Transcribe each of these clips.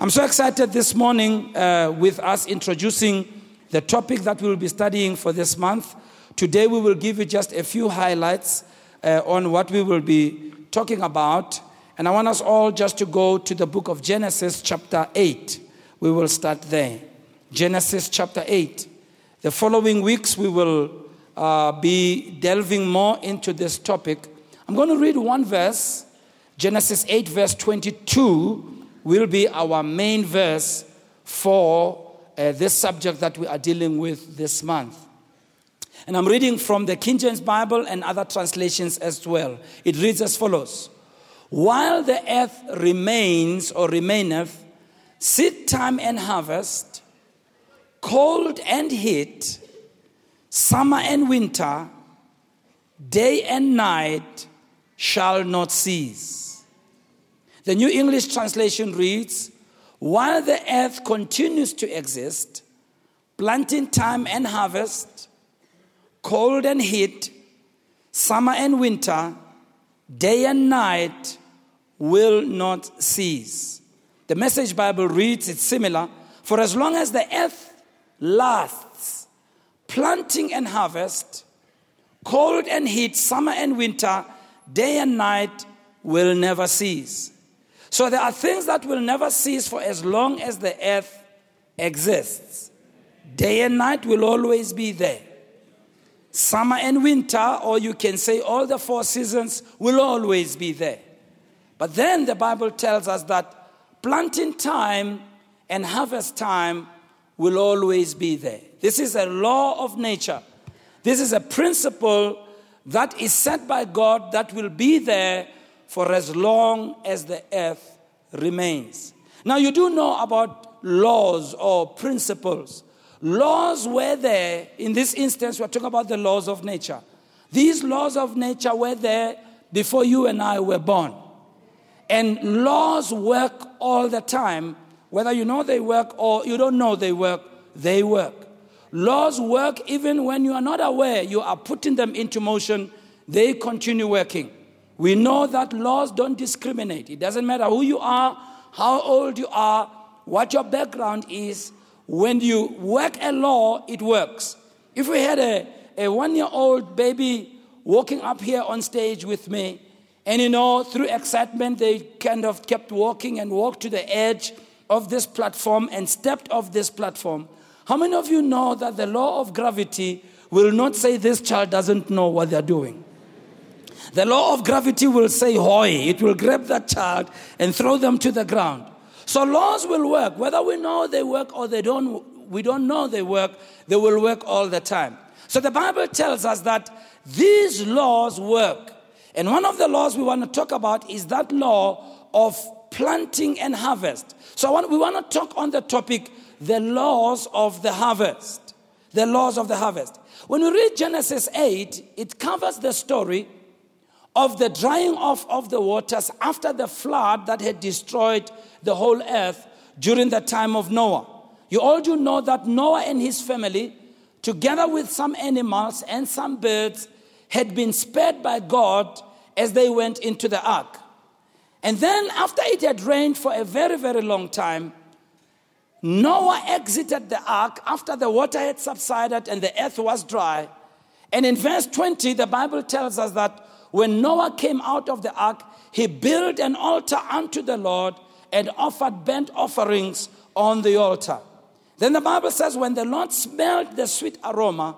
I'm so excited this morning uh, with us introducing the topic that we'll be studying for this month. Today, we will give you just a few highlights uh, on what we will be talking about. And I want us all just to go to the book of Genesis, chapter 8. We will start there. Genesis, chapter 8. The following weeks, we will uh, be delving more into this topic. I'm going to read one verse, Genesis 8, verse 22 will be our main verse for uh, this subject that we are dealing with this month. And I'm reading from the King James Bible and other translations as well. It reads as follows While the earth remains or remaineth, seed time and harvest, cold and heat, summer and winter, day and night shall not cease. The New English translation reads While the earth continues to exist, planting time and harvest, cold and heat, summer and winter, day and night will not cease. The Message Bible reads it's similar. For as long as the earth lasts, planting and harvest, cold and heat, summer and winter, day and night will never cease. So there are things that will never cease for as long as the earth exists. Day and night will always be there. Summer and winter, or you can say all the four seasons, will always be there. But then the Bible tells us that planting time and harvest time will always be there. This is a law of nature. This is a principle that is set by God that will be there for as long as the earth remains. Now, you do know about laws or principles. Laws were there, in this instance, we're talking about the laws of nature. These laws of nature were there before you and I were born. And laws work all the time, whether you know they work or you don't know they work, they work. Laws work even when you are not aware you are putting them into motion, they continue working. We know that laws don't discriminate. It doesn't matter who you are, how old you are, what your background is. When you work a law, it works. If we had a, a one year old baby walking up here on stage with me, and you know, through excitement, they kind of kept walking and walked to the edge of this platform and stepped off this platform. How many of you know that the law of gravity will not say this child doesn't know what they're doing? The law of gravity will say, hoy. It will grab that child and throw them to the ground. So laws will work. Whether we know they work or they don't, we don't know they work, they will work all the time. So the Bible tells us that these laws work. And one of the laws we want to talk about is that law of planting and harvest. So want, we want to talk on the topic, the laws of the harvest. The laws of the harvest. When we read Genesis 8, it covers the story of the drying off of the waters after the flood that had destroyed the whole earth during the time of Noah. You all do know that Noah and his family, together with some animals and some birds, had been spared by God as they went into the ark. And then, after it had rained for a very, very long time, Noah exited the ark after the water had subsided and the earth was dry. And in verse 20, the Bible tells us that when Noah came out of the ark, he built an altar unto the Lord and offered burnt offerings on the altar. Then the Bible says, when the Lord smelled the sweet aroma,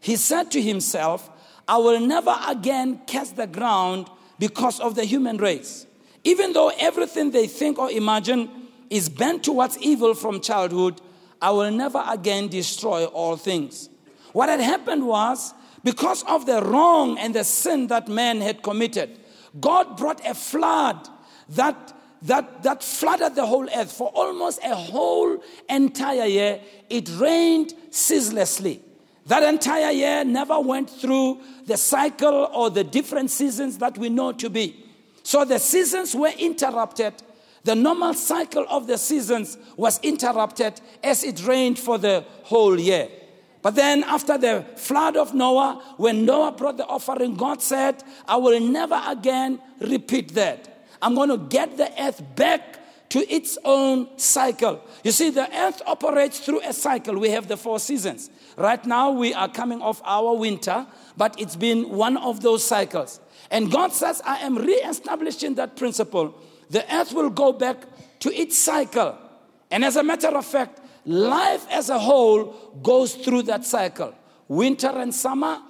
he said to himself, I will never again curse the ground because of the human race. Even though everything they think or imagine is bent towards evil from childhood, I will never again destroy all things. What had happened was because of the wrong and the sin that man had committed, God brought a flood that, that, that flooded the whole earth for almost a whole entire year. It rained ceaselessly. That entire year never went through the cycle or the different seasons that we know to be. So the seasons were interrupted. The normal cycle of the seasons was interrupted as it rained for the whole year. But then, after the flood of Noah, when Noah brought the offering, God said, I will never again repeat that. I'm going to get the earth back to its own cycle. You see, the earth operates through a cycle. We have the four seasons. Right now, we are coming off our winter, but it's been one of those cycles. And God says, I am re establishing that principle. The earth will go back to its cycle. And as a matter of fact, life as a whole goes through that cycle winter and summer,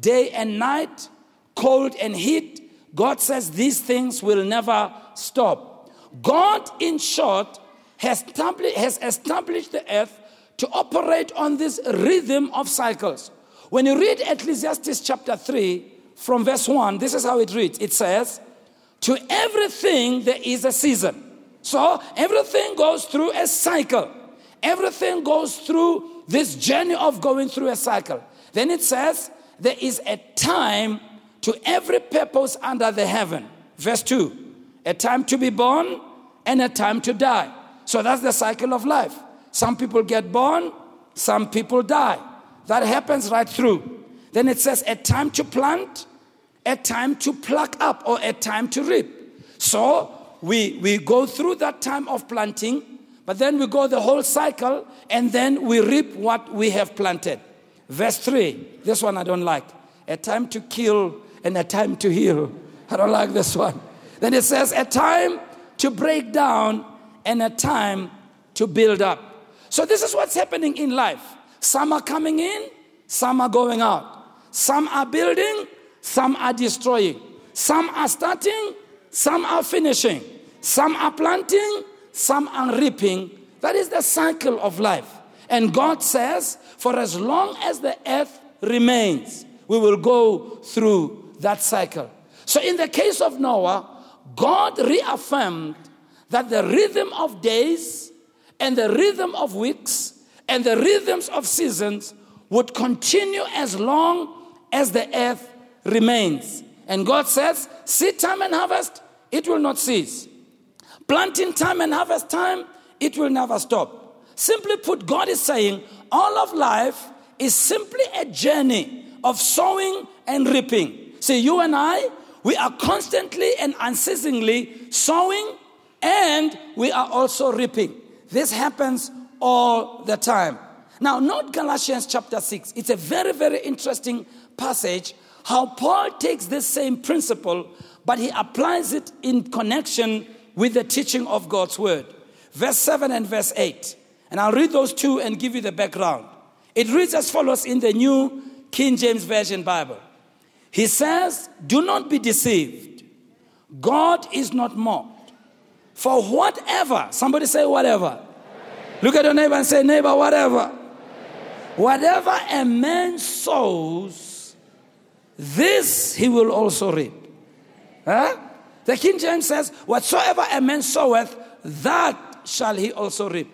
day and night, cold and heat. God says these things will never stop. God, in short, has established, the earth to operate on this rhythm of cycles. When you read Ecclesiastes chapter 3, from verse 1, this is how it reads it says, To everything there is a season. So everything goes through a cycle. Everything goes through this journey of going through a cycle. Then it says, There is a time to every purpose under the heaven. Verse 2 a time to be born and a time to die. So that's the cycle of life. Some people get born, some people die. That happens right through. Then it says a time to plant, a time to pluck up, or a time to reap. So we, we go through that time of planting, but then we go the whole cycle, and then we reap what we have planted. Verse 3, this one I don't like. A time to kill and a time to heal. I don't like this one. Then it says a time to break down and a time to build up. So this is what's happening in life. Some are coming in, some are going out. Some are building, some are destroying. Some are starting, some are finishing. Some are planting, some are reaping. That is the cycle of life. And God says, for as long as the earth remains, we will go through that cycle. So, in the case of Noah, God reaffirmed that the rhythm of days and the rhythm of weeks and the rhythms of seasons would continue as long as the earth remains. And God says, seed time and harvest, it will not cease. Planting time and harvest time, it will never stop. Simply put, God is saying all of life is simply a journey of sowing and reaping. See, you and I, we are constantly and unceasingly sowing and we are also reaping. This happens all the time. Now, note Galatians chapter 6. It's a very, very interesting passage how Paul takes this same principle, but he applies it in connection with the teaching of God's word. Verse 7 and verse 8. And I'll read those two and give you the background. It reads as follows in the New King James Version Bible. He says, Do not be deceived. God is not mocked. For whatever, somebody say whatever. Look at your neighbor and say, neighbor, whatever. Whatever a man sows, this he will also reap. Huh? The King James says, Whatsoever a man soweth, that shall he also reap.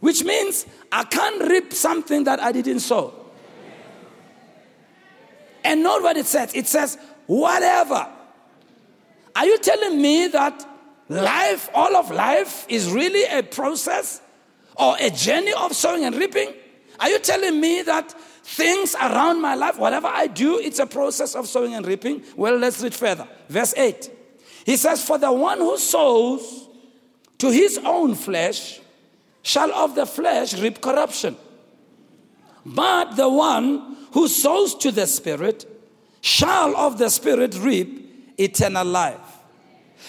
Which means I can't reap something that I didn't sow. And note what it says it says, whatever. Are you telling me that life, all of life, is really a process or a journey of sowing and reaping? Are you telling me that things around my life, whatever I do, it's a process of sowing and reaping? Well, let's read further. Verse 8. He says, For the one who sows to his own flesh shall of the flesh reap corruption. But the one who sows to the Spirit shall of the Spirit reap eternal life.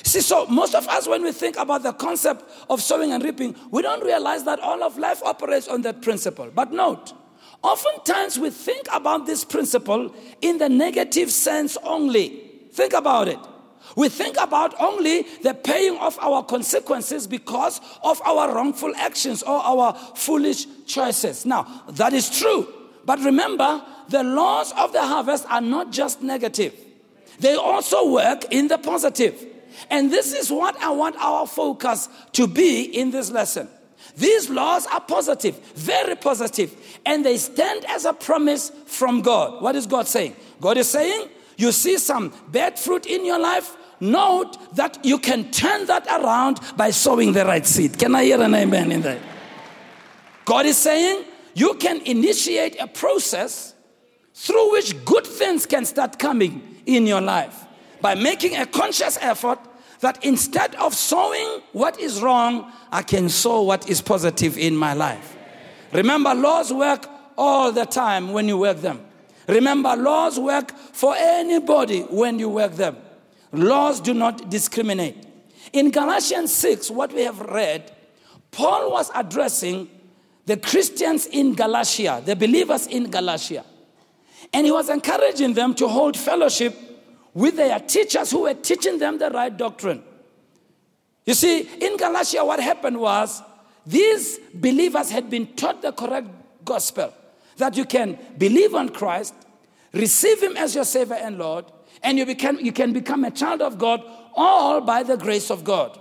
See, so most of us, when we think about the concept of sowing and reaping, we don't realize that all of life operates on that principle. But note, oftentimes we think about this principle in the negative sense only. Think about it. We think about only the paying of our consequences because of our wrongful actions or our foolish choices. Now, that is true. But remember, the laws of the harvest are not just negative, they also work in the positive. And this is what I want our focus to be in this lesson. These laws are positive, very positive, and they stand as a promise from God. What is God saying? God is saying, You see some bad fruit in your life, note that you can turn that around by sowing the right seed. Can I hear an amen in there? God is saying, You can initiate a process through which good things can start coming in your life by making a conscious effort that instead of sowing what is wrong, I can sow what is positive in my life. Remember, laws work all the time when you work them. Remember, laws work for anybody when you work them. Laws do not discriminate. In Galatians 6, what we have read, Paul was addressing the Christians in Galatia, the believers in Galatia. And he was encouraging them to hold fellowship with their teachers who were teaching them the right doctrine. You see, in Galatia, what happened was these believers had been taught the correct gospel that you can believe on Christ, receive Him as your Savior and Lord, and you, become, you can become a child of God all by the grace of God.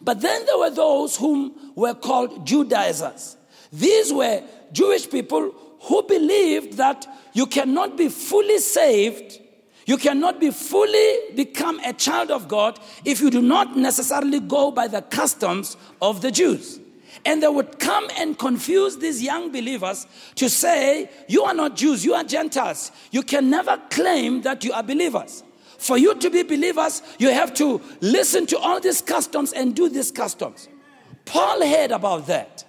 But then there were those whom were called Judaizers. These were Jewish people who believed that you cannot be fully saved you cannot be fully become a child of God if you do not necessarily go by the customs of the Jews. And they would come and confuse these young believers to say, You are not Jews, you are Gentiles. You can never claim that you are believers. For you to be believers, you have to listen to all these customs and do these customs. Paul heard about that.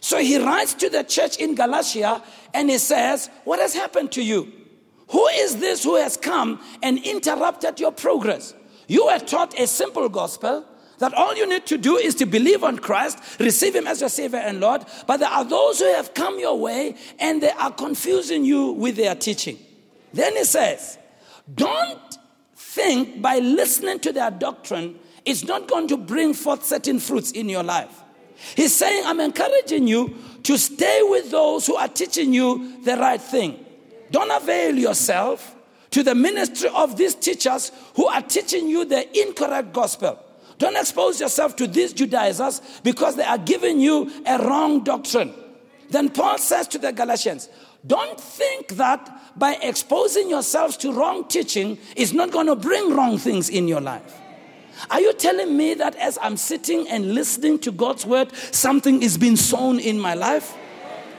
So he writes to the church in Galatia and he says, What has happened to you? Who is this who has come and interrupted your progress? You were taught a simple gospel that all you need to do is to believe on Christ, receive Him as your Savior and Lord. But there are those who have come your way and they are confusing you with their teaching. Then He says, Don't think by listening to their doctrine, it's not going to bring forth certain fruits in your life. He's saying, I'm encouraging you to stay with those who are teaching you the right thing. Don't avail yourself to the ministry of these teachers who are teaching you the incorrect gospel. Don't expose yourself to these Judaizers because they are giving you a wrong doctrine. Then Paul says to the Galatians, don't think that by exposing yourselves to wrong teaching is not going to bring wrong things in your life. Are you telling me that as I'm sitting and listening to God's word, something is being sown in my life?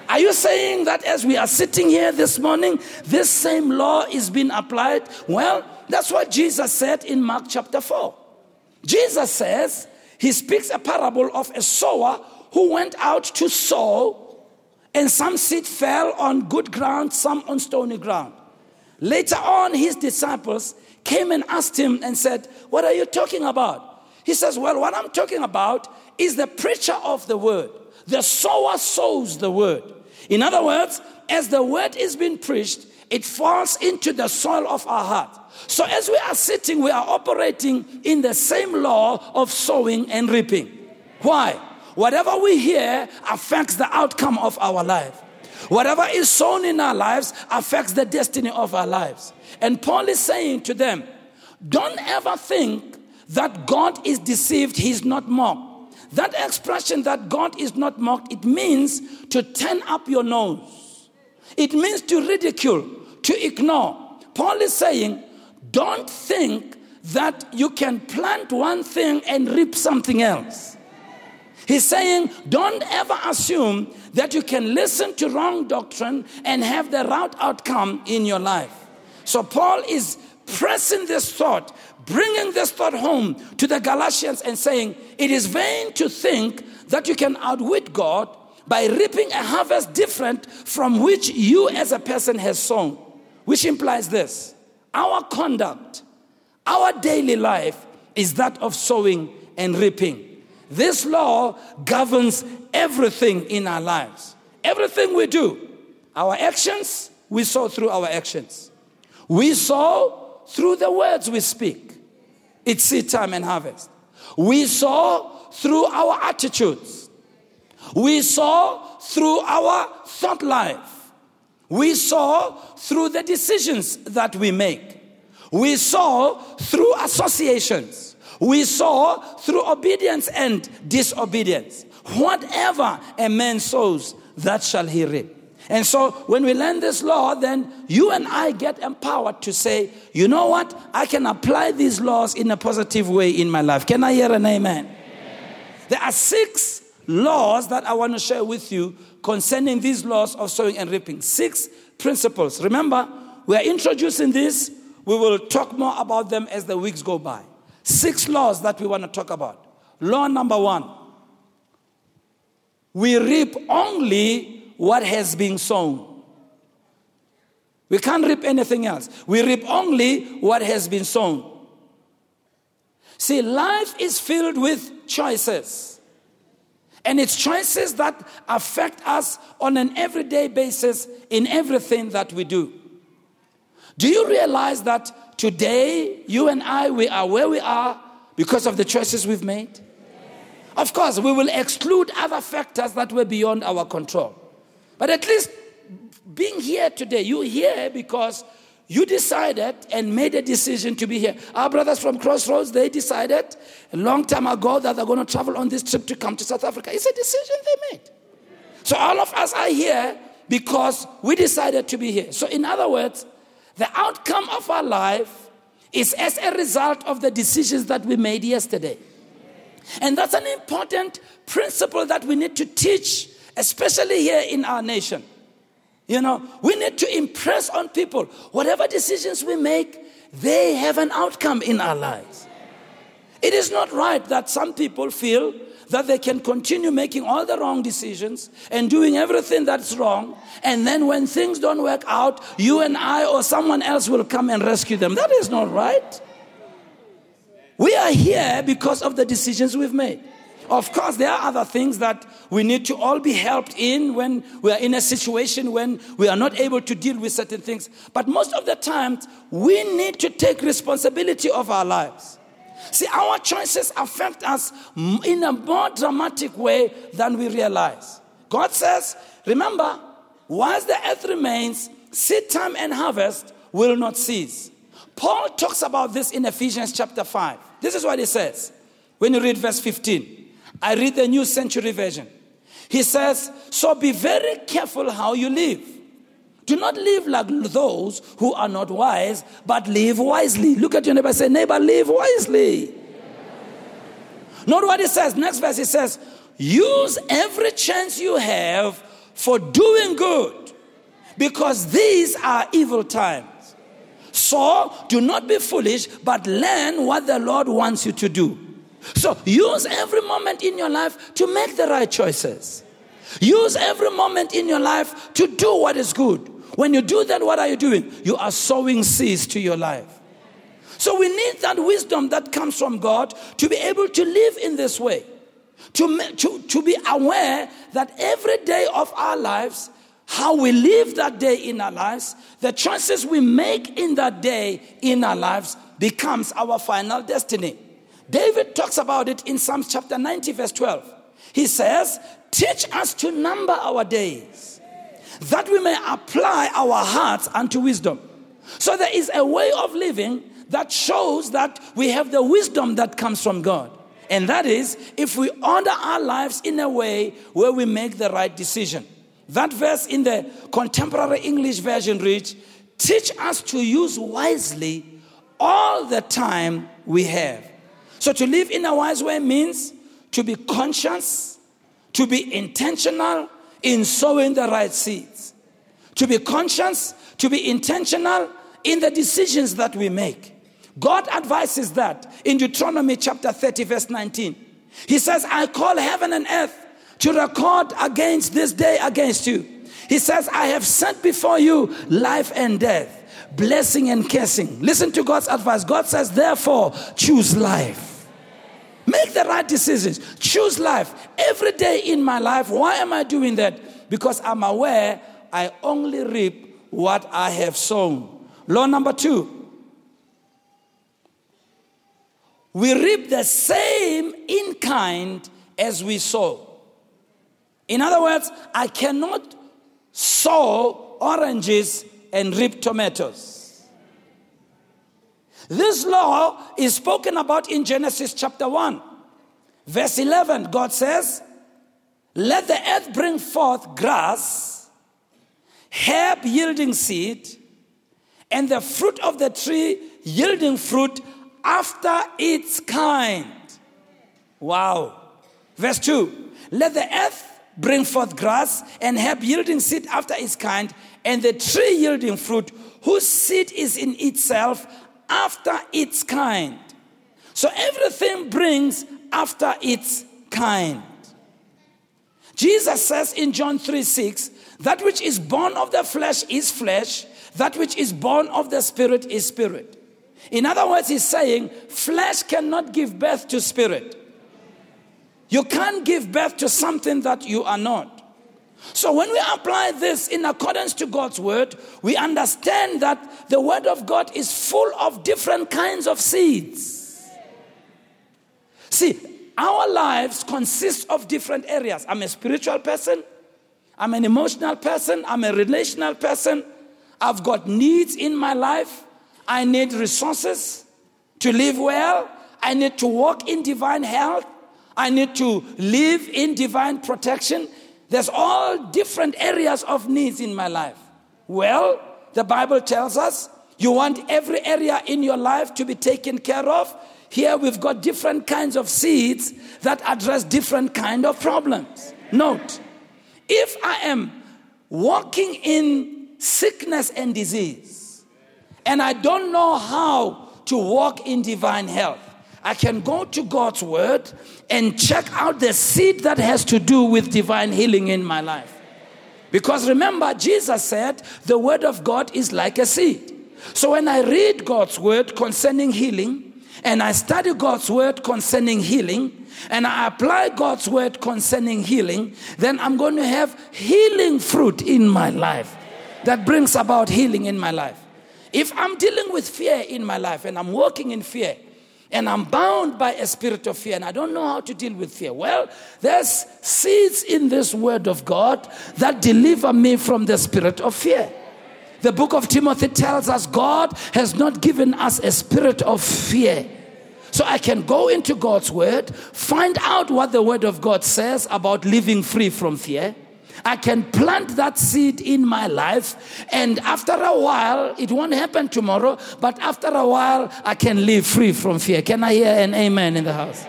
Are you saying that as we are sitting here this morning, this same law is being applied? Well, that's what Jesus said in Mark chapter 4. Jesus says, he speaks a parable of a sower who went out to sow, and some seed fell on good ground, some on stony ground. Later on, his disciples came and asked him and said, What are you talking about? He says, Well, what I'm talking about is the preacher of the word. The sower sows the word. In other words, as the word is being preached, it falls into the soil of our heart. So as we are sitting, we are operating in the same law of sowing and reaping. Why? Whatever we hear affects the outcome of our life. Whatever is sown in our lives affects the destiny of our lives. And Paul is saying to them, don't ever think that God is deceived, he's not mocked. That expression that God is not mocked, it means to turn up your nose. It means to ridicule, to ignore. Paul is saying, don't think that you can plant one thing and reap something else. He's saying, don't ever assume that you can listen to wrong doctrine and have the right outcome in your life. So, Paul is pressing this thought bringing this thought home to the Galatians and saying, It is vain to think that you can outwit God by reaping a harvest different from which you as a person has sown. Which implies this our conduct, our daily life is that of sowing and reaping. This law governs everything in our lives. Everything we do, our actions, we sow through our actions. We sow through the words we speak. It's seed time and harvest. We sow through our attitudes. We sow through our thought life. We saw through the decisions that we make. We saw through associations. We saw through obedience and disobedience. Whatever a man sows, that shall he reap. And so when we learn this law, then you and I get empowered to say, you know what? I can apply these laws in a positive way in my life. Can I hear an amen? There are six laws that I want to share with you concerning these laws of sowing and reaping. Six principles. Remember, we are introducing this. We will talk more about them as the weeks go by. six laws that we want to talk about. Law number one we reap only what has been sown. We can't reap anything else. We reap only what has been sown. See, life is filled with choices. And it's choices that affect us on an everyday basis in everything that we do. Do you realize that today, you and I, we are where we are because of the choices we've made? Of course, we will exclude other factors that were beyond our control. But at least being here today, you're here because you decided and made a decision to be here. Our brothers from Crossroads, they decided a long time ago that they're going to travel on this trip to come to South Africa. It's a decision they made. So all of us are here because we decided to be here. So, in other words, the outcome of our life is as a result of the decisions that we made yesterday. And that's an important principle that we need to teach, especially here in our nation. You know, we need to impress on people whatever decisions we make, they have an outcome in our lives. It is not right that some people feel that they can continue making all the wrong decisions and doing everything that's wrong, and then when things don't work out, you and I or someone else will come and rescue them. That is not right. We are here because of the decisions we've made. Of course, there are other things that we need to all be helped in when we are in a situation when we are not able to deal with certain things. But most of the time, we need to take responsibility of our lives. See, our choices affect us in a more dramatic way than we realize. God says, remember, whilst the earth remains, seed time and harvest will not cease. Paul talks about this in Ephesians chapter 5. This is what he says. When you read verse 15, I read the New Century Version. He says, So be very careful how you live. Do not live like those who are not wise, but live wisely. Look at your neighbor say, Neighbor, live wisely. Note what he says. Next verse, he says, Use every chance you have for doing good, because these are evil times. So do not be foolish, but learn what the Lord wants you to do. So use every moment in your life to make the right choices. Use every moment in your life to do what is good. When you do that, what are you doing? You are sowing seeds to your life. So we need that wisdom that comes from God to be able to live in this way. To, to, to be aware that every day of our lives how we live that day in our lives, the choices we make in that day in our lives becomes our final destiny. David talks about it in Psalms chapter 90, verse 12. He says, Teach us to number our days, that we may apply our hearts unto wisdom. So there is a way of living that shows that we have the wisdom that comes from God. And that is if we order our lives in a way where we make the right decision. That verse in the contemporary English version reads, Teach us to use wisely all the time we have. So to live in a wise way means to be conscious, to be intentional in sowing the right seeds, to be conscious, to be intentional in the decisions that we make. God advises that in Deuteronomy chapter 30, verse 19. He says, I call heaven and earth to record against this day against you. He says, I have sent before you life and death, blessing and cursing. Listen to God's advice. God says, therefore, choose life. Make the right decisions. Choose life. Every day in my life, why am I doing that? Because I'm aware I only reap what I have sown. Law number two we reap the same in kind as we sow. In other words, I cannot sow oranges and reap tomatoes. This law is spoken about in Genesis chapter 1, verse 11. God says, Let the earth bring forth grass, herb yielding seed, and the fruit of the tree yielding fruit after its kind. Wow. Verse 2 Let the earth bring forth grass and herb yielding seed after its kind, and the tree yielding fruit, whose seed is in itself after its kind. So everything brings after its kind. Jesus says in John 3 6, that which is born of the flesh is flesh, that which is born of the spirit is spirit. In other words, he's saying flesh cannot give birth to spirit. You can't give birth to something that you are not. So, when we apply this in accordance to God's word, we understand that the word of God is full of different kinds of seeds. See, our lives consist of different areas. I'm a spiritual person, I'm an emotional person, I'm a relational person. I've got needs in my life. I need resources to live well. I need to walk in divine health. I need to live in divine protection. There's all different areas of needs in my life. Well, the Bible tells us you want every area in your life to be taken care of. Here we've got different kinds of seeds that address different kind of problems. Note, if I am walking in sickness and disease and I don't know how to walk in divine health, I can go to God's word and check out the seed that has to do with divine healing in my life. Because remember, Jesus said the word of God is like a seed. So when I read God's word concerning healing, and I study God's word concerning healing, and I apply God's word concerning healing, then I'm going to have healing fruit in my life that brings about healing in my life. If I'm dealing with fear in my life and I'm walking in fear, and I'm bound by a spirit of fear and I don't know how to deal with fear. Well, there's seeds in this word of God that deliver me from the spirit of fear. The book of Timothy tells us God has not given us a spirit of fear. So I can go into God's word, find out what the word of God says about living free from fear I can plant that seed in my life, and after a while, it won't happen tomorrow, but after a while, I can live free from fear. Can I hear an amen in the house?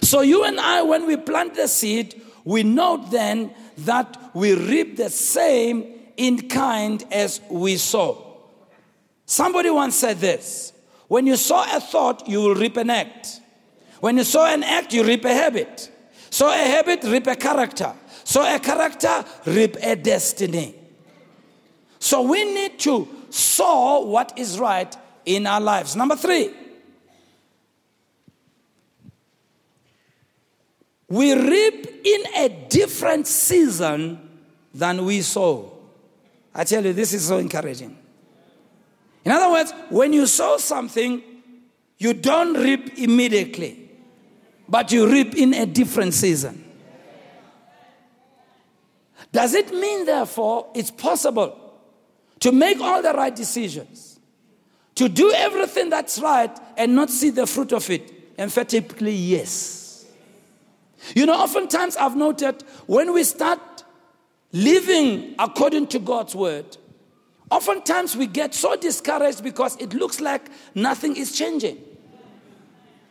So, you and I, when we plant the seed, we note then that we reap the same in kind as we sow. Somebody once said this when you sow a thought, you will reap an act. When you sow an act, you reap a habit. Sow a habit, reap a character. Sow a character reap a destiny. So we need to sow what is right in our lives. Number three, we reap in a different season than we sow. I tell you, this is so encouraging. In other words, when you sow something, you don't reap immediately, but you reap in a different season. Does it mean, therefore, it's possible to make all the right decisions, to do everything that's right and not see the fruit of it? Emphatically, yes. You know, oftentimes I've noted when we start living according to God's word, oftentimes we get so discouraged because it looks like nothing is changing.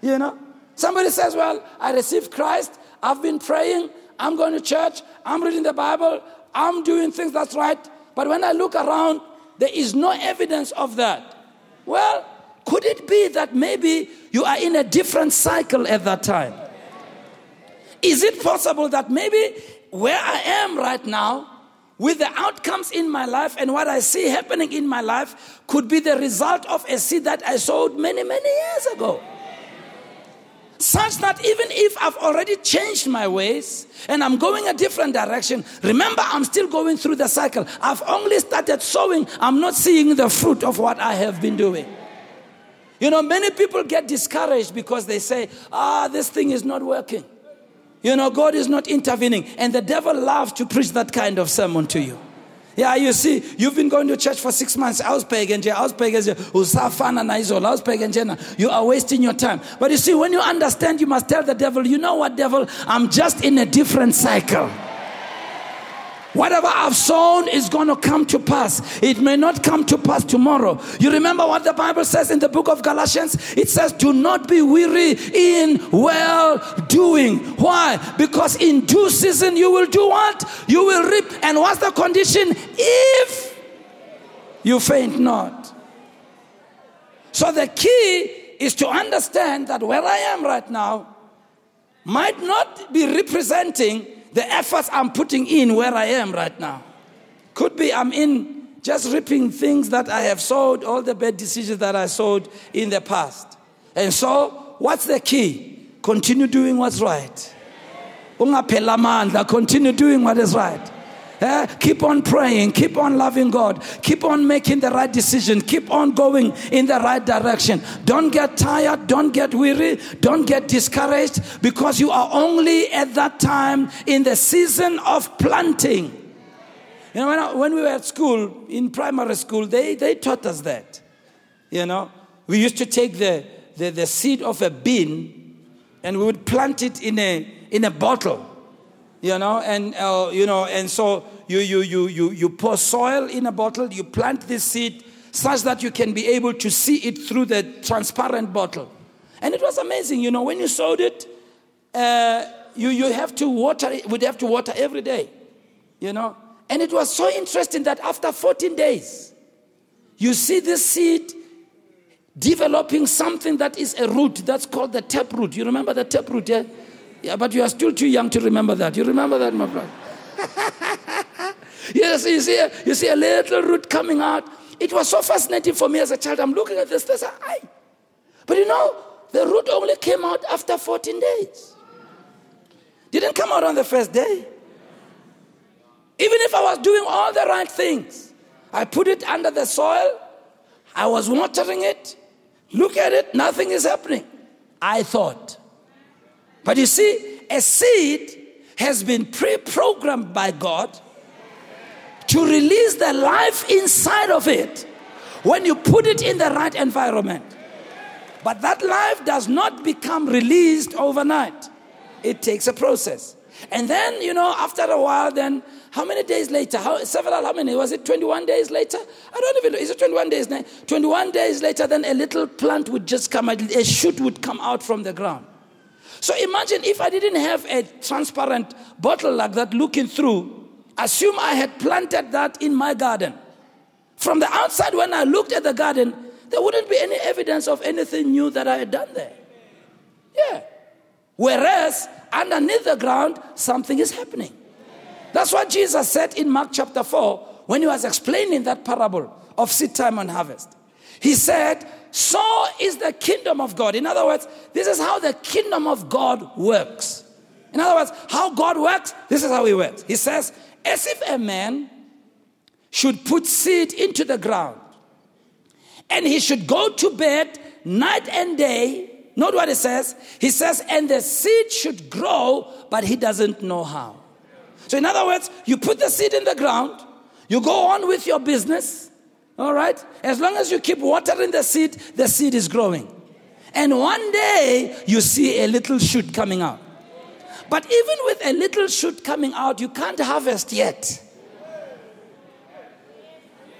You know, somebody says, Well, I received Christ, I've been praying, I'm going to church, I'm reading the Bible, I'm doing things that's right. But when I look around, there is no evidence of that. Well, could it be that maybe you are in a different cycle at that time? Is it possible that maybe where I am right now, with the outcomes in my life and what I see happening in my life, could be the result of a seed that I sowed many, many years ago? Such that even if I've already changed my ways and I'm going a different direction, remember I'm still going through the cycle. I've only started sowing, I'm not seeing the fruit of what I have been doing. You know, many people get discouraged because they say, ah, this thing is not working. You know, God is not intervening. And the devil loves to preach that kind of sermon to you. Yeah, you see, you've been going to church for six months. I was paying I was paying usafana I was paying You are wasting your time. But you see, when you understand, you must tell the devil, you know what, devil? I'm just in a different cycle. Whatever I've sown is going to come to pass. It may not come to pass tomorrow. You remember what the Bible says in the book of Galatians? It says, Do not be weary in well doing. Why? Because in due season you will do what? You will reap. And what's the condition? If you faint not. So the key is to understand that where I am right now might not be representing the efforts I'm putting in where I am right now. Could be I'm in just reaping things that I have sowed, all the bad decisions that I sowed in the past. And so, what's the key? Continue doing what's right. Continue doing what is right. Uh, keep on praying, keep on loving God, keep on making the right decision, keep on going in the right direction. Don't get tired, don't get weary, don't get discouraged because you are only at that time in the season of planting. You know, when, I, when we were at school, in primary school, they, they taught us that. You know, we used to take the, the, the seed of a bean and we would plant it in a, in a bottle you know, and uh, you know, and so you you you you you pour soil in a bottle, you plant this seed such that you can be able to see it through the transparent bottle, and it was amazing. You know, when you sowed it, uh, you you have to water it. Would have to water every day, you know, and it was so interesting that after 14 days, you see this seed developing something that is a root that's called the taproot. You remember the taproot? Yeah? Yeah, but you are still too young to remember that. You remember that, my brother? yes, you see, you see a little root coming out. It was so fascinating for me as a child. I'm looking at this, this, I. But you know, the root only came out after 14 days. Didn't come out on the first day. Even if I was doing all the right things, I put it under the soil, I was watering it. Look at it, nothing is happening. I thought. But you see, a seed has been pre programmed by God to release the life inside of it when you put it in the right environment. But that life does not become released overnight, it takes a process. And then, you know, after a while, then how many days later? How, several, how many? Was it 21 days later? I don't even know. Is it 21 days? 21 days later, then a little plant would just come, a shoot would come out from the ground. So imagine if I didn't have a transparent bottle like that looking through, assume I had planted that in my garden. From the outside, when I looked at the garden, there wouldn't be any evidence of anything new that I had done there. Yeah. Whereas underneath the ground, something is happening. That's what Jesus said in Mark chapter 4 when he was explaining that parable of seed time and harvest. He said, so is the kingdom of God. In other words, this is how the kingdom of God works. In other words, how God works, this is how He works. He says, as if a man should put seed into the ground and he should go to bed night and day. Note what he says. He says, and the seed should grow, but he doesn't know how. So, in other words, you put the seed in the ground, you go on with your business, all right? As long as you keep watering the seed, the seed is growing. And one day you see a little shoot coming out. But even with a little shoot coming out, you can't harvest yet.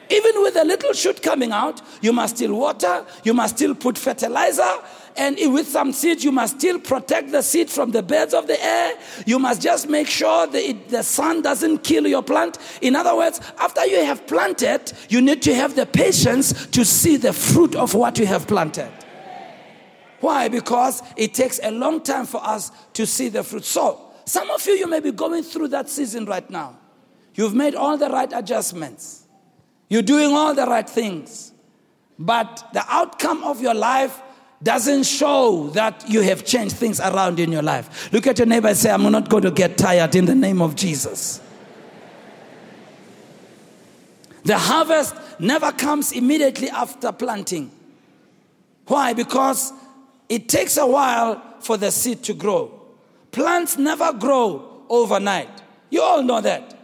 Even with a little shoot coming out, you must still water, you must still put fertilizer, and with some seeds, you must still protect the seed from the birds of the air. You must just make sure that the sun doesn't kill your plant. In other words, after you have planted, you need to have the patience to see the fruit of what you have planted. Why? Because it takes a long time for us to see the fruit. So, some of you, you may be going through that season right now. You've made all the right adjustments, you're doing all the right things. But the outcome of your life doesn't show that you have changed things around in your life. Look at your neighbor and say, I'm not going to get tired in the name of Jesus. The harvest never comes immediately after planting. Why? Because it takes a while for the seed to grow. Plants never grow overnight. You all know that.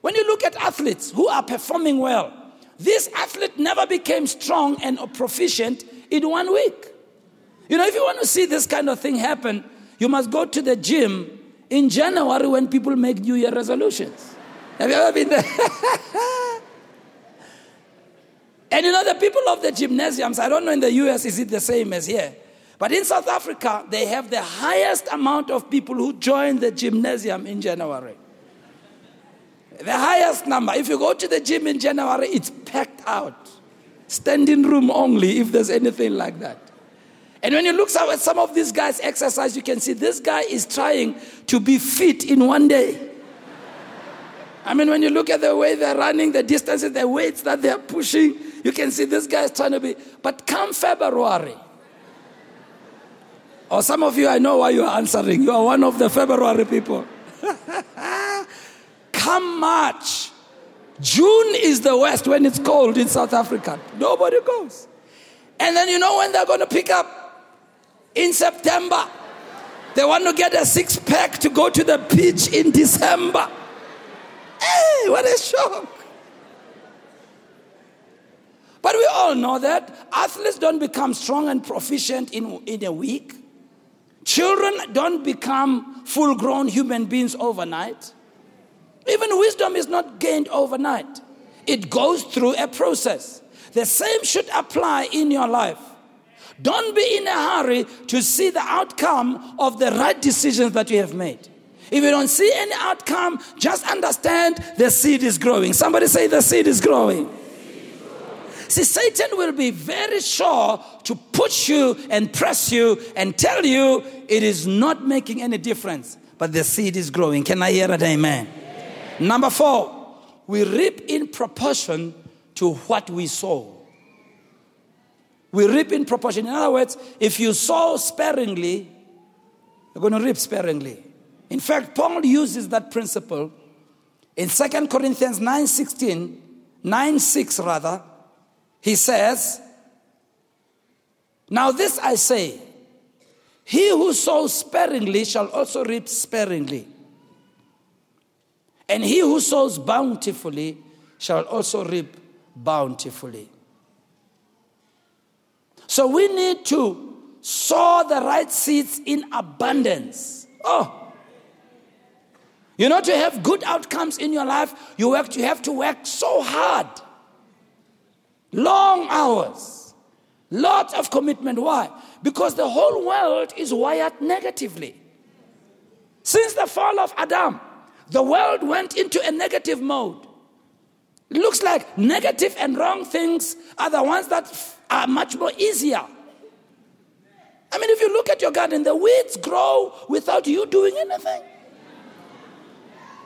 When you look at athletes who are performing well, this athlete never became strong and proficient in one week. You know, if you want to see this kind of thing happen, you must go to the gym in January when people make New Year resolutions. Have you ever been there? and you know, the people of the gymnasiums, I don't know in the US, is it the same as here? But in South Africa, they have the highest amount of people who join the gymnasium in January. The highest number. If you go to the gym in January, it's packed out. Standing room only, if there's anything like that. And when you look at some of these guys exercise, you can see this guy is trying to be fit in one day. I mean, when you look at the way they're running, the distances, the weights that they're pushing, you can see this guy is trying to be. But come February, or some of you, I know why you are answering. You are one of the February people. come March, June is the worst when it's cold in South Africa. Nobody goes. And then you know when they're going to pick up? In September. They want to get a six pack to go to the beach in December. Hey, what a shock. But we all know that athletes don't become strong and proficient in, in a week. Children don't become full grown human beings overnight. Even wisdom is not gained overnight, it goes through a process. The same should apply in your life. Don't be in a hurry to see the outcome of the right decisions that you have made. If you don't see any outcome, just understand the seed is growing. Somebody say the seed is growing. See, Satan will be very sure to push you and press you and tell you it is not making any difference, but the seed is growing. Can I hear it? Amen. amen. Number four, we reap in proportion to what we sow. We reap in proportion. In other words, if you sow sparingly, you're going to reap sparingly. In fact, Paul uses that principle in 2 Corinthians 9:16, 9:6 rather. He says, Now this I say, he who sows sparingly shall also reap sparingly. And he who sows bountifully shall also reap bountifully. So we need to sow the right seeds in abundance. Oh, you know, to have good outcomes in your life, you, work, you have to work so hard. Long hours. Lots of commitment. Why? Because the whole world is wired negatively. Since the fall of Adam, the world went into a negative mode. It looks like negative and wrong things are the ones that are much more easier. I mean, if you look at your garden, the weeds grow without you doing anything.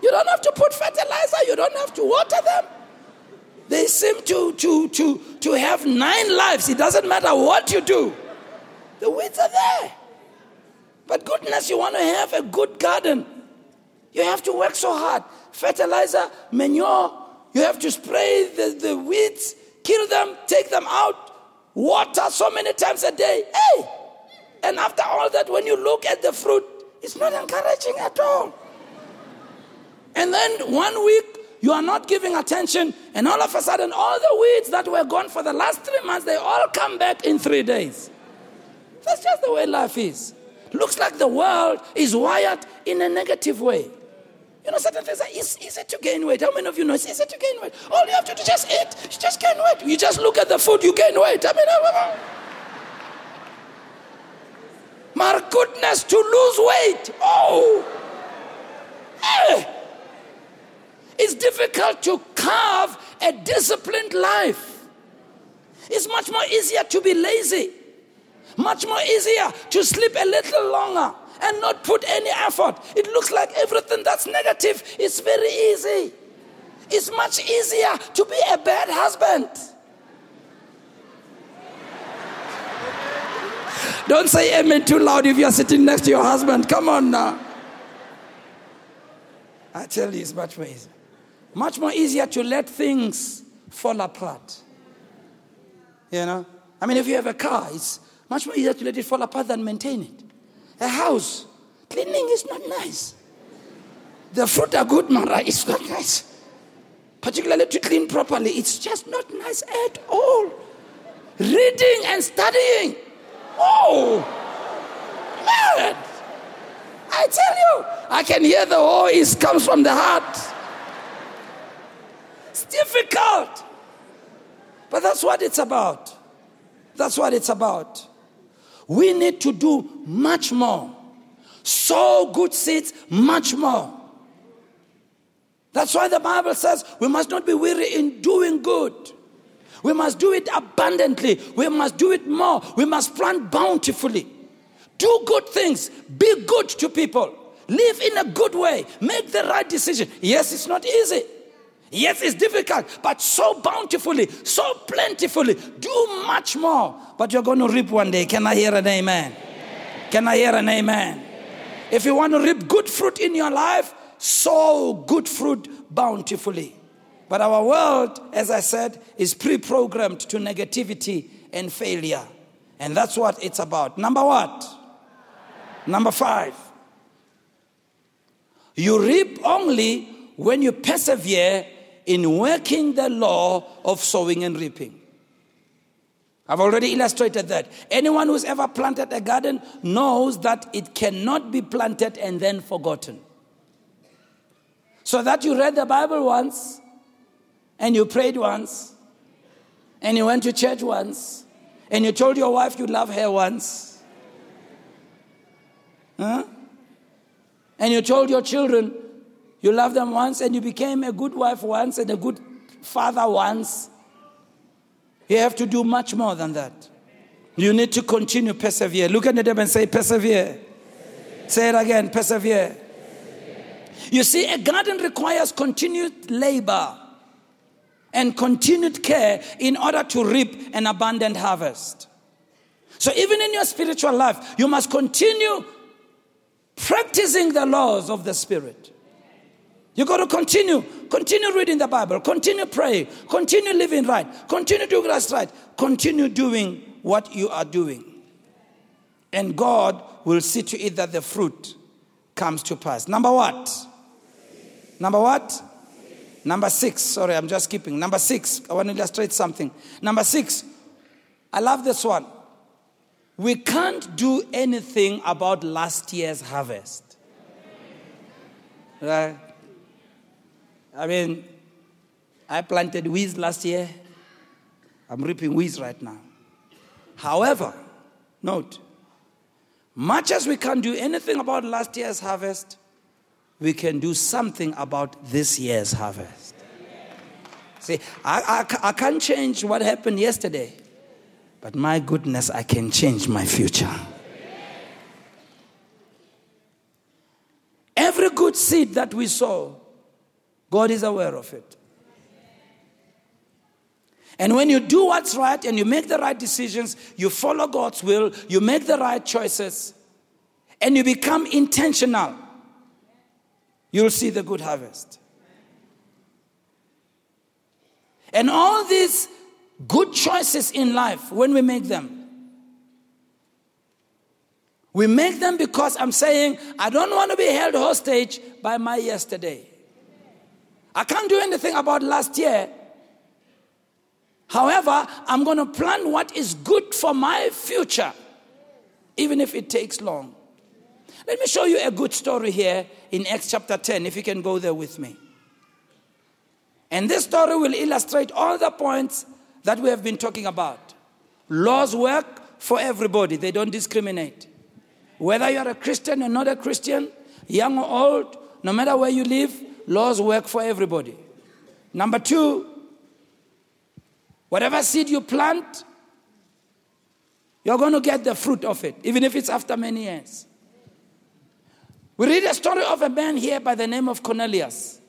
You don't have to put fertilizer, you don't have to water them. They seem to, to, to, to have nine lives. It doesn't matter what you do, the weeds are there. But goodness, you want to have a good garden. You have to work so hard. Fertilizer, manure, you have to spray the, the weeds, kill them, take them out, water so many times a day. Hey! And after all that, when you look at the fruit, it's not encouraging at all. And then one week, you are not giving attention, and all of a sudden, all the weeds that were gone for the last three months, they all come back in three days. That's just the way life is. Looks like the world is wired in a negative way. You know, certain things are easy to gain weight. How many of you know it's easy to gain weight? All you have to do is just eat. You just gain weight. You just look at the food, you gain weight. I mean, my goodness, to lose weight. Oh. Hey. It's difficult to carve a disciplined life. It's much more easier to be lazy, much more easier to sleep a little longer and not put any effort. It looks like everything that's negative is very easy. It's much easier to be a bad husband. Don't say amen too loud if you're sitting next to your husband. Come on now. I tell you, it's much more easy. Much more easier to let things fall apart. You know? I mean, if you have a car, it's much more easier to let it fall apart than maintain it. A house, cleaning is not nice. The fruit are good, Mara, it's not nice. Particularly to clean properly, it's just not nice at all. Reading and studying. Oh, man. I tell you, I can hear the oh, voice comes from the heart. It's difficult. But that's what it's about. That's what it's about. We need to do much more. Sow good seeds much more. That's why the Bible says we must not be weary in doing good. We must do it abundantly. We must do it more. We must plant bountifully. Do good things. Be good to people. Live in a good way. Make the right decision. Yes, it's not easy. Yes, it's difficult, but sow bountifully, sow plentifully. Do much more. But you're going to reap one day. Can I hear an amen? amen. Can I hear an amen? amen? If you want to reap good fruit in your life, sow good fruit bountifully. But our world, as I said, is pre programmed to negativity and failure. And that's what it's about. Number what? Number five. You reap only when you persevere in working the law of sowing and reaping. I've already illustrated that. Anyone who's ever planted a garden knows that it cannot be planted and then forgotten. So that you read the Bible once, and you prayed once, and you went to church once, and you told your wife you love her once, huh? and you told your children you love them once, and you became a good wife once and a good father once. You have to do much more than that. You need to continue persevere. Look at the them and say, persevere. persevere. Say it again, persevere. persevere. You see, a garden requires continued labor and continued care in order to reap an abundant harvest. So, even in your spiritual life, you must continue practicing the laws of the Spirit. You got to continue, continue reading the Bible, continue praying, continue living right, continue doing what's right, continue doing what you are doing. And God will see to it that the fruit comes to pass. Number what? Number what? Number six, sorry, I'm just skipping. Number six, I want to illustrate something. Number six, I love this one. We can't do anything about last year's harvest. Right? I mean, I planted weeds last year. I'm reaping weeds right now. However, note, much as we can't do anything about last year's harvest, we can do something about this year's harvest. See, I, I, I can't change what happened yesterday, but my goodness, I can change my future. Every good seed that we sow, God is aware of it. And when you do what's right and you make the right decisions, you follow God's will, you make the right choices, and you become intentional you'll see the good harvest. And all these good choices in life, when we make them, we make them because I'm saying, I don't want to be held hostage by my yesterday. I can't do anything about last year. However, I'm going to plan what is good for my future, even if it takes long. Let me show you a good story here in Acts chapter 10, if you can go there with me. And this story will illustrate all the points that we have been talking about. Laws work for everybody, they don't discriminate. Whether you're a Christian or not a Christian, young or old, no matter where you live, laws work for everybody. Number two, whatever seed you plant, you're going to get the fruit of it, even if it's after many years. We read a story of a man here by the name of Cornelius.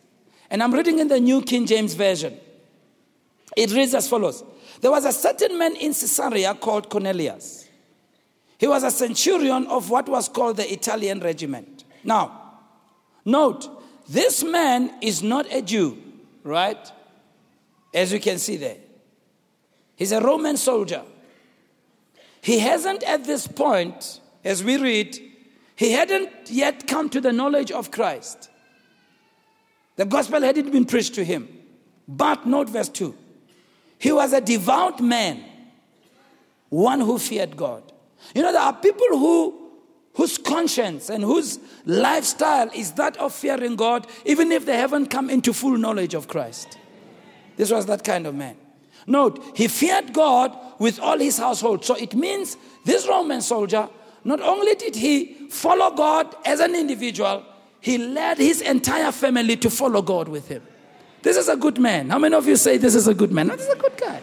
And I'm reading in the New King James Version. It reads as follows There was a certain man in Caesarea called Cornelius. He was a centurion of what was called the Italian regiment. Now, note, this man is not a Jew, right? As you can see there. He's a Roman soldier. He hasn't at this point, as we read, he hadn't yet come to the knowledge of Christ. The gospel hadn't been preached to him. But note verse 2. He was a devout man, one who feared God. You know, there are people who whose conscience and whose lifestyle is that of fearing God, even if they haven't come into full knowledge of Christ. This was that kind of man. Note, he feared God with all his household. So it means this Roman soldier not only did he follow God as an individual, he led his entire family to follow God with him. This is a good man. How many of you say this is a good man? No, this is a good guy.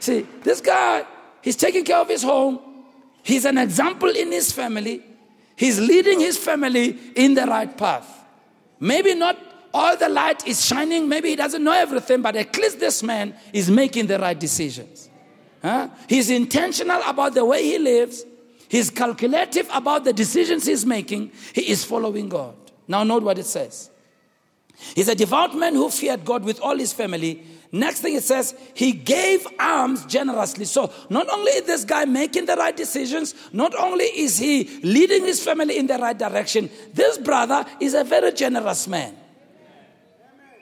See, this guy, he's taking care of his home. He's an example in his family. He's leading his family in the right path. Maybe not all the light is shining. Maybe he doesn't know everything, but at least this man is making the right decisions. Huh? He's intentional about the way he lives. He's calculative about the decisions he's making. He is following God. Now, note what it says. He's a devout man who feared God with all his family. Next thing it says, he gave alms generously. So, not only is this guy making the right decisions, not only is he leading his family in the right direction, this brother is a very generous man.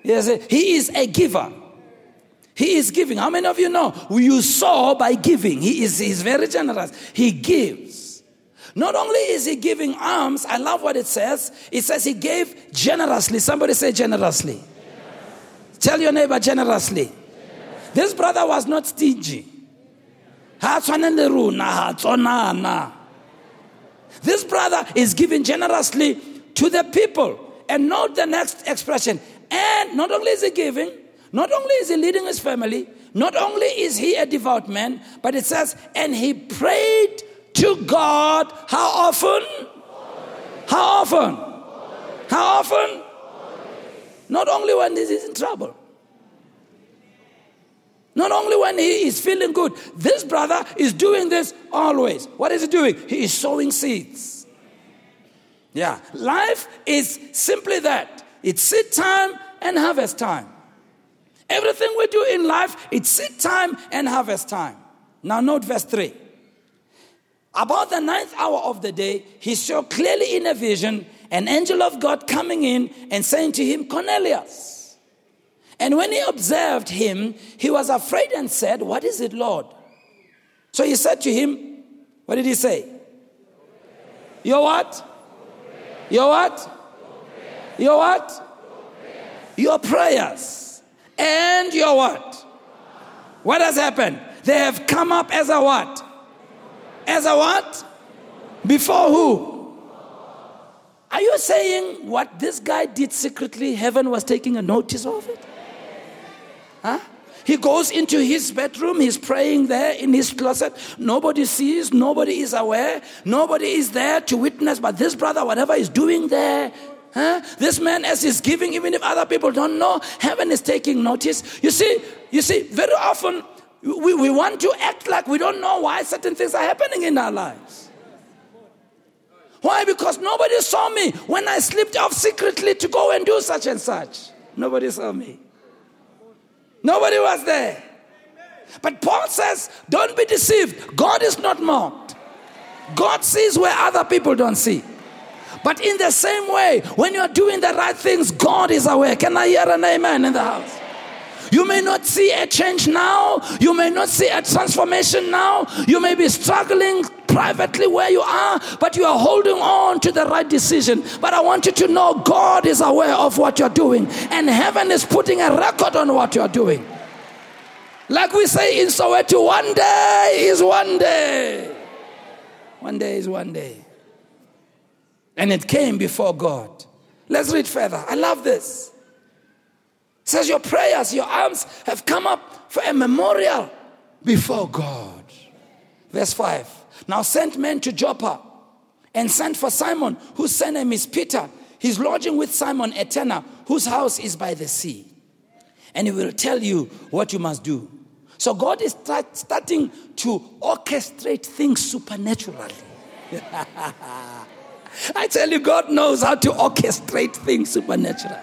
Yes, he is a giver. He is giving. How many of you know? You saw by giving. He is he's very generous. He gives. Not only is he giving alms, I love what it says. It says he gave generously. Somebody say generously. Tell your neighbor generously. This brother was not stingy. This brother is giving generously to the people. And note the next expression. And not only is he giving, not only is he leading his family, not only is he a devout man, but it says, and he prayed to God how often? How often? How often? Not only when he is in trouble. Not only when he is feeling good. This brother is doing this always. What is he doing? He is sowing seeds. Yeah. Life is simply that it's seed time and harvest time. Everything we do in life, it's seed time and harvest time. Now, note verse 3. About the ninth hour of the day, he saw clearly in a vision an angel of God coming in and saying to him, Cornelius. And when he observed him, he was afraid and said, What is it, Lord? So he said to him, What did he say? Your what? Your what? Your what? Your prayers. And your what? What has happened? They have come up as a what? As a what? Before who? Are you saying what this guy did secretly, heaven was taking a notice of it? Huh? He goes into his bedroom, he's praying there in his closet. Nobody sees, nobody is aware, nobody is there to witness, but this brother, whatever he's doing there, Huh? This man, as he's giving, even if other people don't know, heaven is taking notice. You see, you see, very often we, we want to act like we don't know why certain things are happening in our lives. Why? Because nobody saw me when I slipped off secretly to go and do such and such. Nobody saw me. Nobody was there. But Paul says, don't be deceived. God is not mocked. God sees where other people don't see. But in the same way, when you are doing the right things, God is aware. Can I hear an amen in the house? You may not see a change now. You may not see a transformation now. You may be struggling privately where you are, but you are holding on to the right decision. But I want you to know God is aware of what you're doing, and heaven is putting a record on what you're doing. Like we say in Soweto, one day is one day. One day is one day. And it came before God. Let's read further. I love this. It says, Your prayers, your alms have come up for a memorial before God. Verse 5. Now sent men to Joppa and sent for Simon, whose surname is Peter. He's lodging with Simon a tanner, whose house is by the sea. And he will tell you what you must do. So God is start, starting to orchestrate things supernaturally. I tell you, God knows how to orchestrate things supernaturally.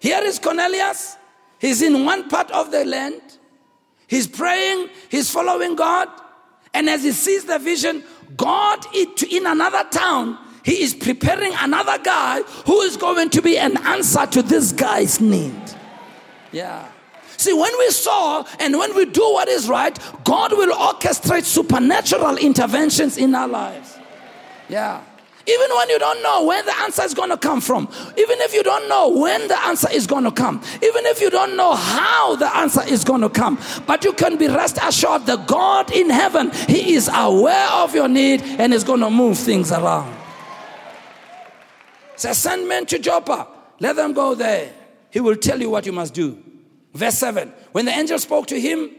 Here is Cornelius. He's in one part of the land. He's praying, he's following God. And as he sees the vision, God in another town, he is preparing another guy who is going to be an answer to this guy's need. Yeah. See, when we saw and when we do what is right, God will orchestrate supernatural interventions in our lives. Yeah. Even when you don't know where the answer is going to come from, even if you don't know when the answer is going to come, even if you don't know how the answer is going to come, but you can be rest assured that God in heaven, He is aware of your need and is going to move things around. So send men to Joppa, let them go there. He will tell you what you must do. Verse 7 When the angel spoke to him,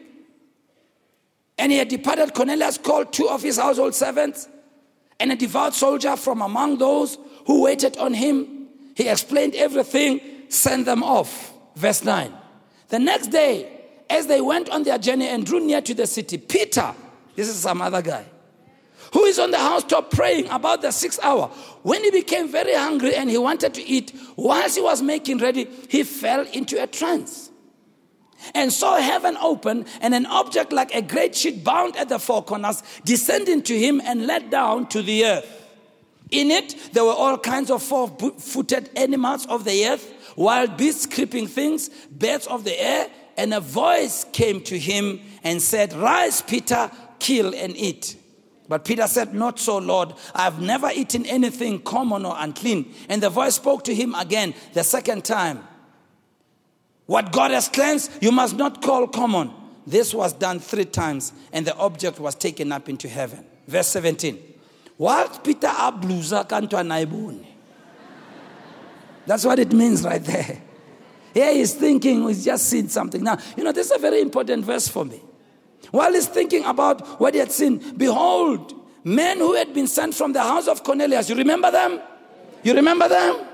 And he had departed. Cornelius called two of his household servants and a devout soldier from among those who waited on him. He explained everything, sent them off. Verse 9. The next day, as they went on their journey and drew near to the city, Peter, this is some other guy, who is on the housetop praying about the sixth hour. When he became very hungry and he wanted to eat, whilst he was making ready, he fell into a trance and saw heaven open and an object like a great sheet bound at the four corners descending to him and let down to the earth. In it, there were all kinds of four footed animals of the earth, wild beasts, creeping things, birds of the air, and a voice came to him and said, Rise, Peter, kill and eat. But Peter said, Not so, Lord. I have never eaten anything common or unclean. And the voice spoke to him again the second time. What God has cleansed, you must not call common. This was done three times, and the object was taken up into heaven. Verse 17. What Peter abluza kanto That's what it means right there. Here he's thinking, he's just seen something. Now, you know, this is a very important verse for me. While he's thinking about what he had seen, behold, men who had been sent from the house of Cornelius. You remember them? You remember them?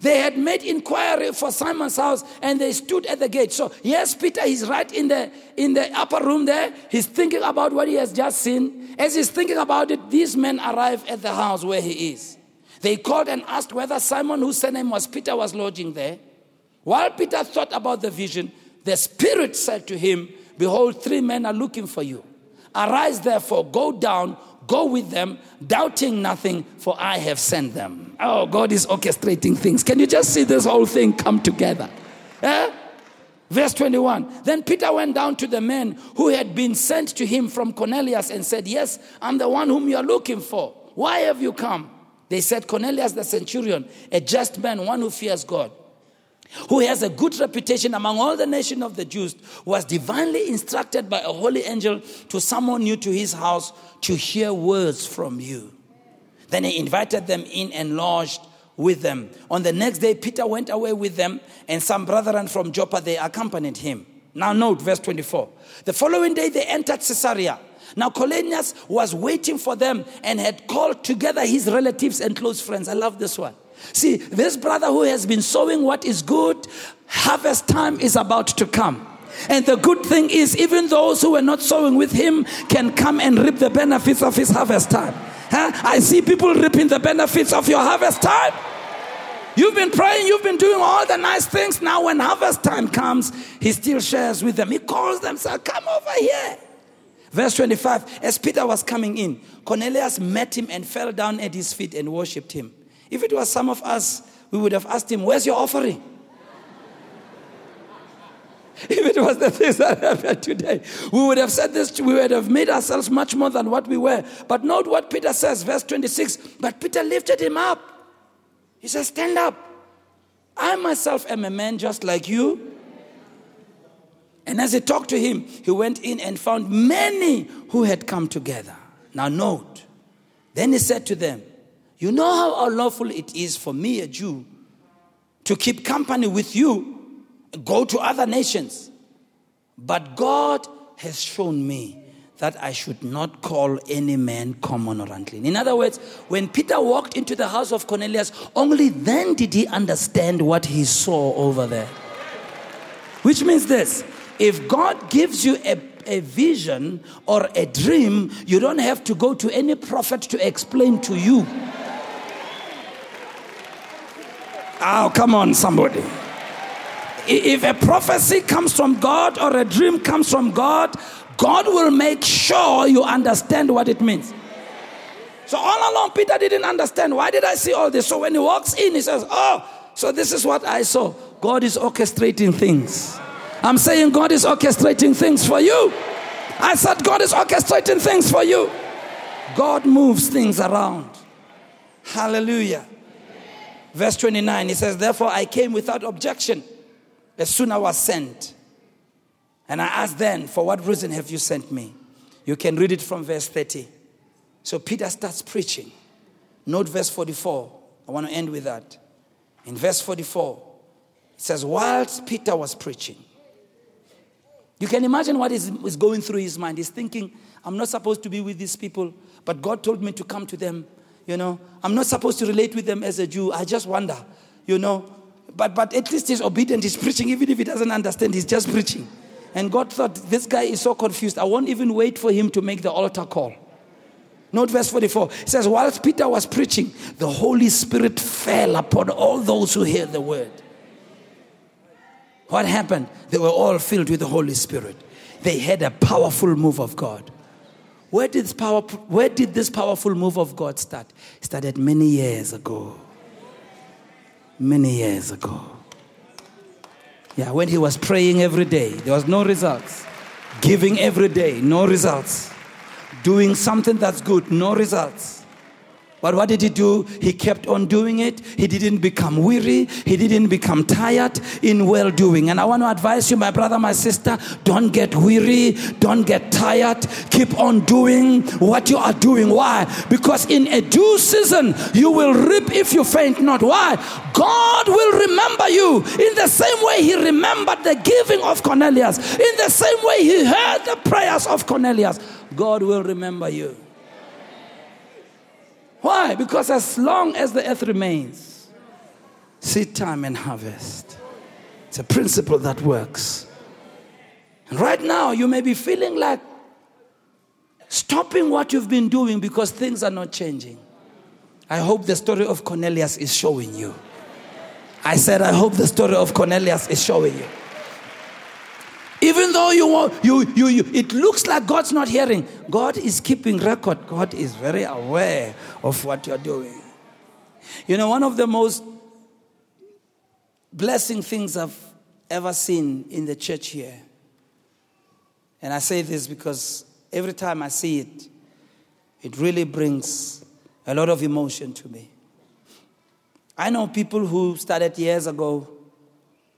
They had made inquiry for Simon's house and they stood at the gate. So, yes, Peter is right in the, in the upper room there. He's thinking about what he has just seen. As he's thinking about it, these men arrive at the house where he is. They called and asked whether Simon, whose surname was Peter, was lodging there. While Peter thought about the vision, the Spirit said to him, Behold, three men are looking for you. Arise, therefore, go down, go with them, doubting nothing, for I have sent them. Oh, God is orchestrating things. Can you just see this whole thing come together? Eh? Verse 21 Then Peter went down to the men who had been sent to him from Cornelius and said, Yes, I'm the one whom you are looking for. Why have you come? They said, Cornelius the centurion, a just man, one who fears God who has a good reputation among all the nation of the Jews, was divinely instructed by a holy angel to summon you to his house to hear words from you. Then he invited them in and lodged with them. On the next day, Peter went away with them, and some brethren from Joppa they accompanied him. Now, note verse 24. The following day, they entered Caesarea. Now, Cornelius was waiting for them and had called together his relatives and close friends. I love this one. See, this brother who has been sowing what is good, harvest time is about to come. And the good thing is, even those who were not sowing with him can come and reap the benefits of his harvest time. Huh? I see people reaping the benefits of your harvest time. You've been praying, you've been doing all the nice things. Now, when harvest time comes, he still shares with them. He calls them, says, Come over here. Verse 25 As Peter was coming in, Cornelius met him and fell down at his feet and worshipped him. If it was some of us, we would have asked him, Where's your offering? If it was the things that happened today, we would have said this, we would have made ourselves much more than what we were. But note what Peter says, verse 26. But Peter lifted him up. He says, Stand up. I myself am a man just like you. And as he talked to him, he went in and found many who had come together. Now, note. Then he said to them, you know how unlawful it is for me, a Jew, to keep company with you, go to other nations. But God has shown me that I should not call any man common or unclean. In other words, when Peter walked into the house of Cornelius, only then did he understand what he saw over there. Which means this if God gives you a, a vision or a dream, you don't have to go to any prophet to explain to you. Oh, come on, somebody. If a prophecy comes from God or a dream comes from God, God will make sure you understand what it means. So all along, Peter didn't understand. Why did I see all this? So when he walks in, he says, Oh, so this is what I saw. God is orchestrating things. I'm saying God is orchestrating things for you. I said, God is orchestrating things for you. God moves things around. Hallelujah. Verse 29, he says, Therefore I came without objection as soon as I was sent. And I asked then, For what reason have you sent me? You can read it from verse 30. So Peter starts preaching. Note verse 44. I want to end with that. In verse 44, it says, Whilst Peter was preaching, You can imagine what is, is going through his mind. He's thinking, I'm not supposed to be with these people, but God told me to come to them. You know, I'm not supposed to relate with them as a Jew. I just wonder, you know. But, but at least he's obedient. He's preaching, even if he doesn't understand, he's just preaching. And God thought, this guy is so confused. I won't even wait for him to make the altar call. Note verse 44. It says, Whilst Peter was preaching, the Holy Spirit fell upon all those who heard the word. What happened? They were all filled with the Holy Spirit. They had a powerful move of God. Where did, this power, where did this powerful move of God start? It started many years ago. Many years ago. Yeah, when he was praying every day, there was no results. Giving every day, no results. Doing something that's good, no results. But what did he do? He kept on doing it. He didn't become weary. He didn't become tired in well doing. And I want to advise you, my brother, my sister, don't get weary. Don't get tired. Keep on doing what you are doing. Why? Because in a due season, you will reap if you faint not. Why? God will remember you in the same way he remembered the giving of Cornelius, in the same way he heard the prayers of Cornelius. God will remember you. Why? Because as long as the earth remains, seed time and harvest. It's a principle that works. And right now, you may be feeling like stopping what you've been doing because things are not changing. I hope the story of Cornelius is showing you. I said, I hope the story of Cornelius is showing you. Even though you, you, you, you, it looks like God's not hearing, God is keeping record. God is very aware of what you're doing. You know, one of the most blessing things I've ever seen in the church here, and I say this because every time I see it, it really brings a lot of emotion to me. I know people who started years ago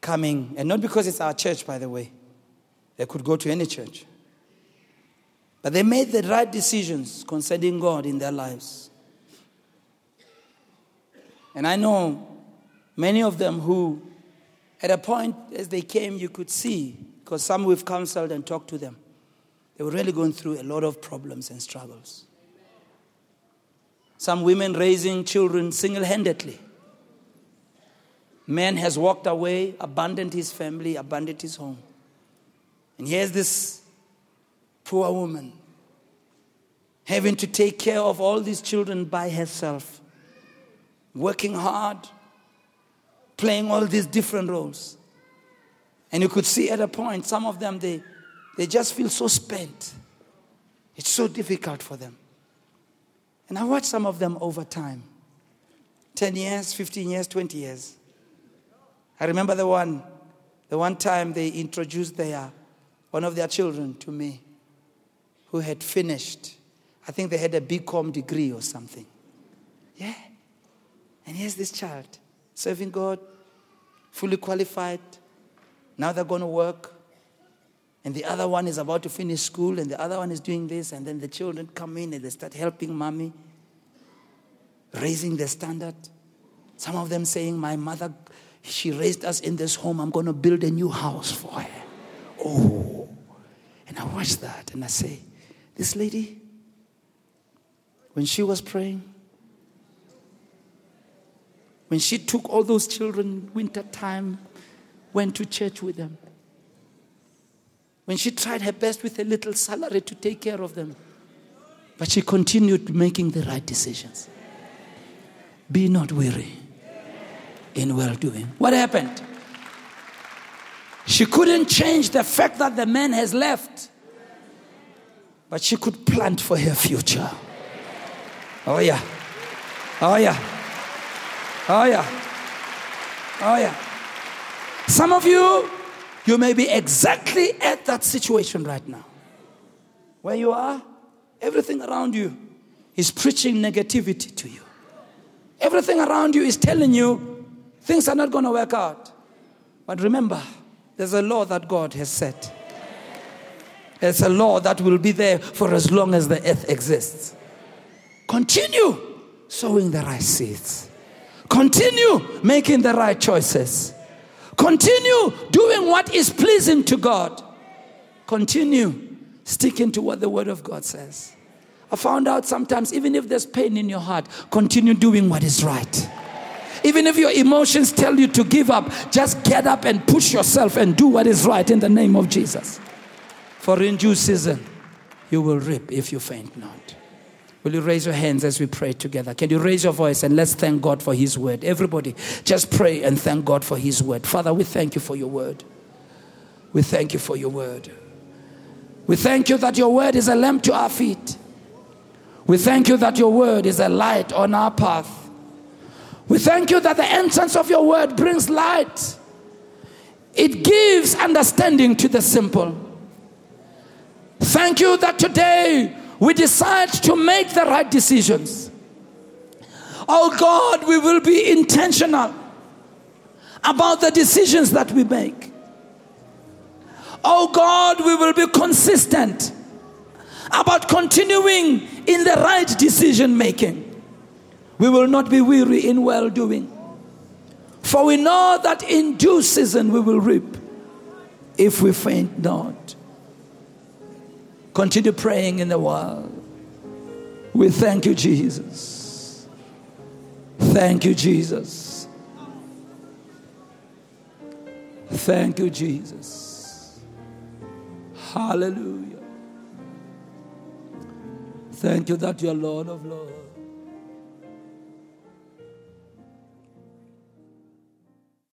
coming, and not because it's our church, by the way they could go to any church. But they made the right decisions concerning God in their lives. And I know many of them who, at a point as they came, you could see, because some we've counseled and talked to them, they were really going through a lot of problems and struggles. Some women raising children single handedly. Man has walked away, abandoned his family, abandoned his home. And here's this poor woman having to take care of all these children by herself, working hard, playing all these different roles. And you could see at a point, some of them, they, they just feel so spent. It's so difficult for them. And I watched some of them over time 10 years, 15 years, 20 years. I remember the one, the one time they introduced their one of their children to me who had finished. I think they had a BCom degree or something. Yeah. And here's this child serving God, fully qualified. Now they're going to work. And the other one is about to finish school, and the other one is doing this. And then the children come in and they start helping mommy, raising the standard. Some of them saying, My mother, she raised us in this home. I'm going to build a new house for her. Oh. And I watch that and I say, this lady, when she was praying, when she took all those children winter time, went to church with them, when she tried her best with a little salary to take care of them, but she continued making the right decisions. Be not weary in well doing. What happened? She couldn't change the fact that the man has left, but she could plant for her future. Oh, yeah. Oh, yeah. Oh, yeah. Oh, yeah. Some of you, you may be exactly at that situation right now. Where you are, everything around you is preaching negativity to you. Everything around you is telling you things are not going to work out. But remember, there's a law that God has set. It's a law that will be there for as long as the earth exists. Continue sowing the right seeds. Continue making the right choices. Continue doing what is pleasing to God. Continue sticking to what the Word of God says. I found out sometimes, even if there's pain in your heart, continue doing what is right. Even if your emotions tell you to give up, just get up and push yourself and do what is right in the name of Jesus. For in due season, you will reap if you faint not. Will you raise your hands as we pray together? Can you raise your voice and let's thank God for His word? Everybody, just pray and thank God for His word. Father, we thank you for your word. We thank you for your word. We thank you that your word is a lamp to our feet. We thank you that your word is a light on our path. We thank you that the entrance of your word brings light. It gives understanding to the simple. Thank you that today we decide to make the right decisions. Oh God, we will be intentional about the decisions that we make. Oh God, we will be consistent about continuing in the right decision making. We will not be weary in well doing. For we know that in due season we will reap if we faint not. Continue praying in the world. We thank you, Jesus. Thank you, Jesus. Thank you, Jesus. Hallelujah. Thank you that you're Lord of Lords.